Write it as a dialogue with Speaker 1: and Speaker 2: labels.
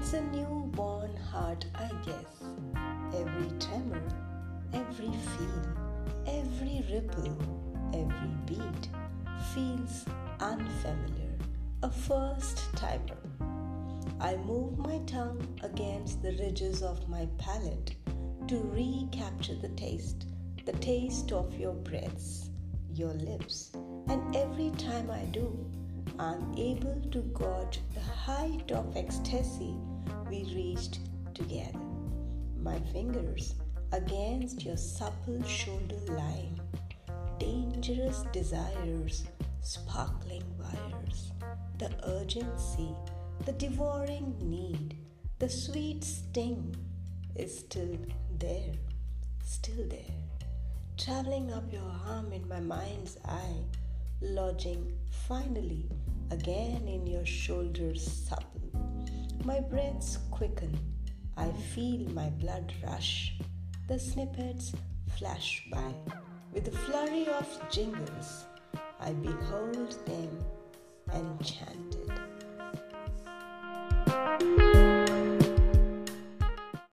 Speaker 1: It's a newborn heart, I guess. Every tremor, every feel, every ripple, every beat feels unfamiliar, a first timer. I move my tongue against the ridges of my palate to recapture the taste, the taste of your breaths, your lips, and every time I do, I'm able to gauge the height of ecstasy we reached together. My fingers against your supple shoulder line, dangerous desires, sparkling wires, the urgency, the devouring need, the sweet sting is still there, still there, traveling up your arm in my mind's eye, lodging finally again in your shoulders supple. My breaths quicken, I feel my blood rush the snippets flash by. With a flurry of jingles, I behold them enchant.